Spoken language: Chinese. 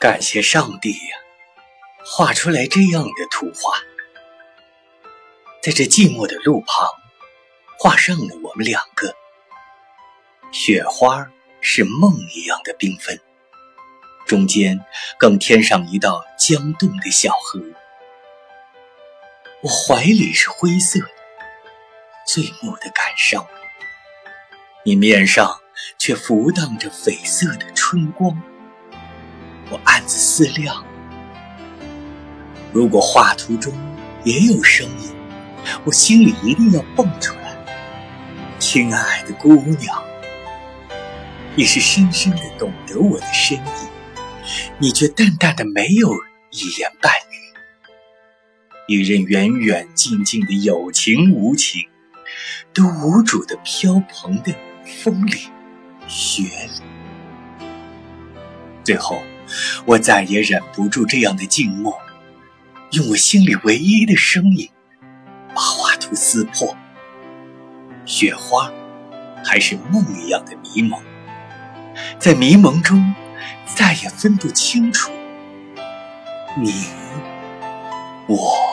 感谢上帝呀，画出来这样的图画，在这寂寞的路旁，画上了我们两个。雪花是梦一样的缤纷，中间更添上一道江动的小河。我怀里是灰色的，醉目的感伤。你面上却浮荡着绯色的春光。我暗自思量：如果画图中也有声音，我心里一定要蹦出来。亲爱的姑娘，你是深深的懂得我的深意，你却淡淡的没有一言半语。一人远远近近的有情无情，都无主的飘蓬的风里雪里，最后。我再也忍不住这样的静默，用我心里唯一的声音，把画图撕破。雪花，还是梦一样的迷蒙，在迷蒙中，再也分不清楚你我。